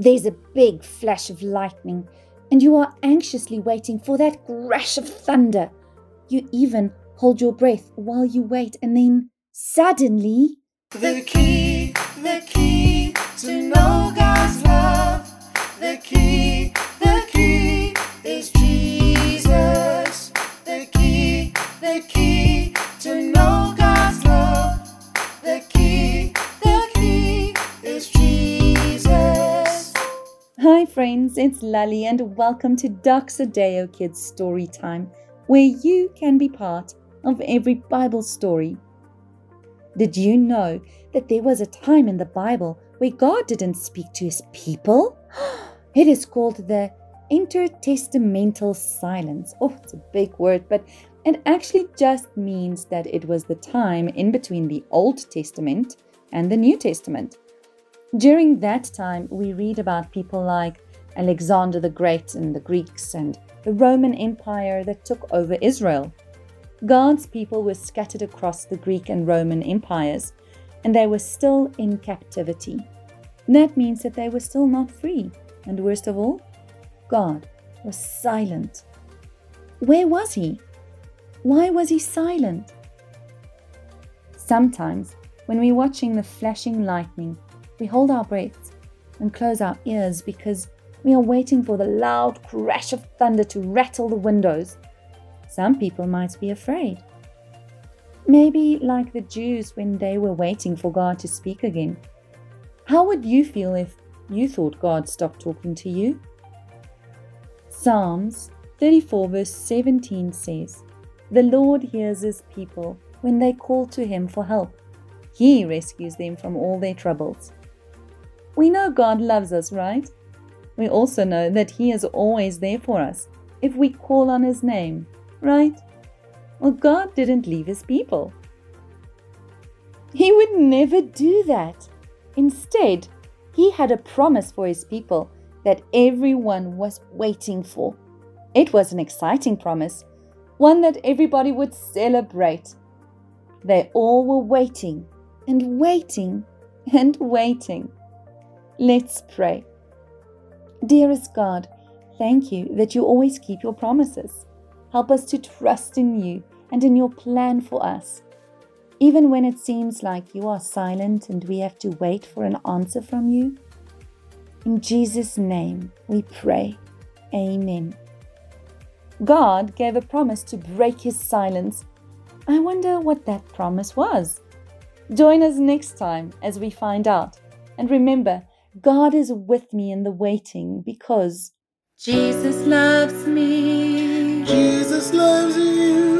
There's a big flash of lightning, and you are anxiously waiting for that crash of thunder. You even hold your breath while you wait, and then suddenly. The key, the key to know God's love. The key, the key is Jesus. The key, the key friends, it's Lally, and welcome to Doxa Deo Kids Story Time, where you can be part of every Bible story. Did you know that there was a time in the Bible where God didn't speak to his people? It is called the intertestamental silence. Oh, it's a big word, but it actually just means that it was the time in between the Old Testament and the New Testament. During that time, we read about people like Alexander the Great and the Greeks and the Roman Empire that took over Israel. God's people were scattered across the Greek and Roman empires, and they were still in captivity. That means that they were still not free, and worst of all, God was silent. Where was he? Why was he silent? Sometimes, when we're watching the flashing lightning, we hold our breaths and close our ears because we are waiting for the loud crash of thunder to rattle the windows. Some people might be afraid. Maybe like the Jews when they were waiting for God to speak again. How would you feel if you thought God stopped talking to you? Psalms 34, verse 17 says, The Lord hears his people when they call to him for help. He rescues them from all their troubles. We know God loves us, right? We also know that He is always there for us if we call on His name, right? Well, God didn't leave His people. He would never do that. Instead, He had a promise for His people that everyone was waiting for. It was an exciting promise, one that everybody would celebrate. They all were waiting and waiting and waiting. Let's pray. Dearest God, thank you that you always keep your promises. Help us to trust in you and in your plan for us. Even when it seems like you are silent and we have to wait for an answer from you. In Jesus' name we pray. Amen. God gave a promise to break his silence. I wonder what that promise was. Join us next time as we find out. And remember, God is with me in the waiting because Jesus loves me. Jesus loves you.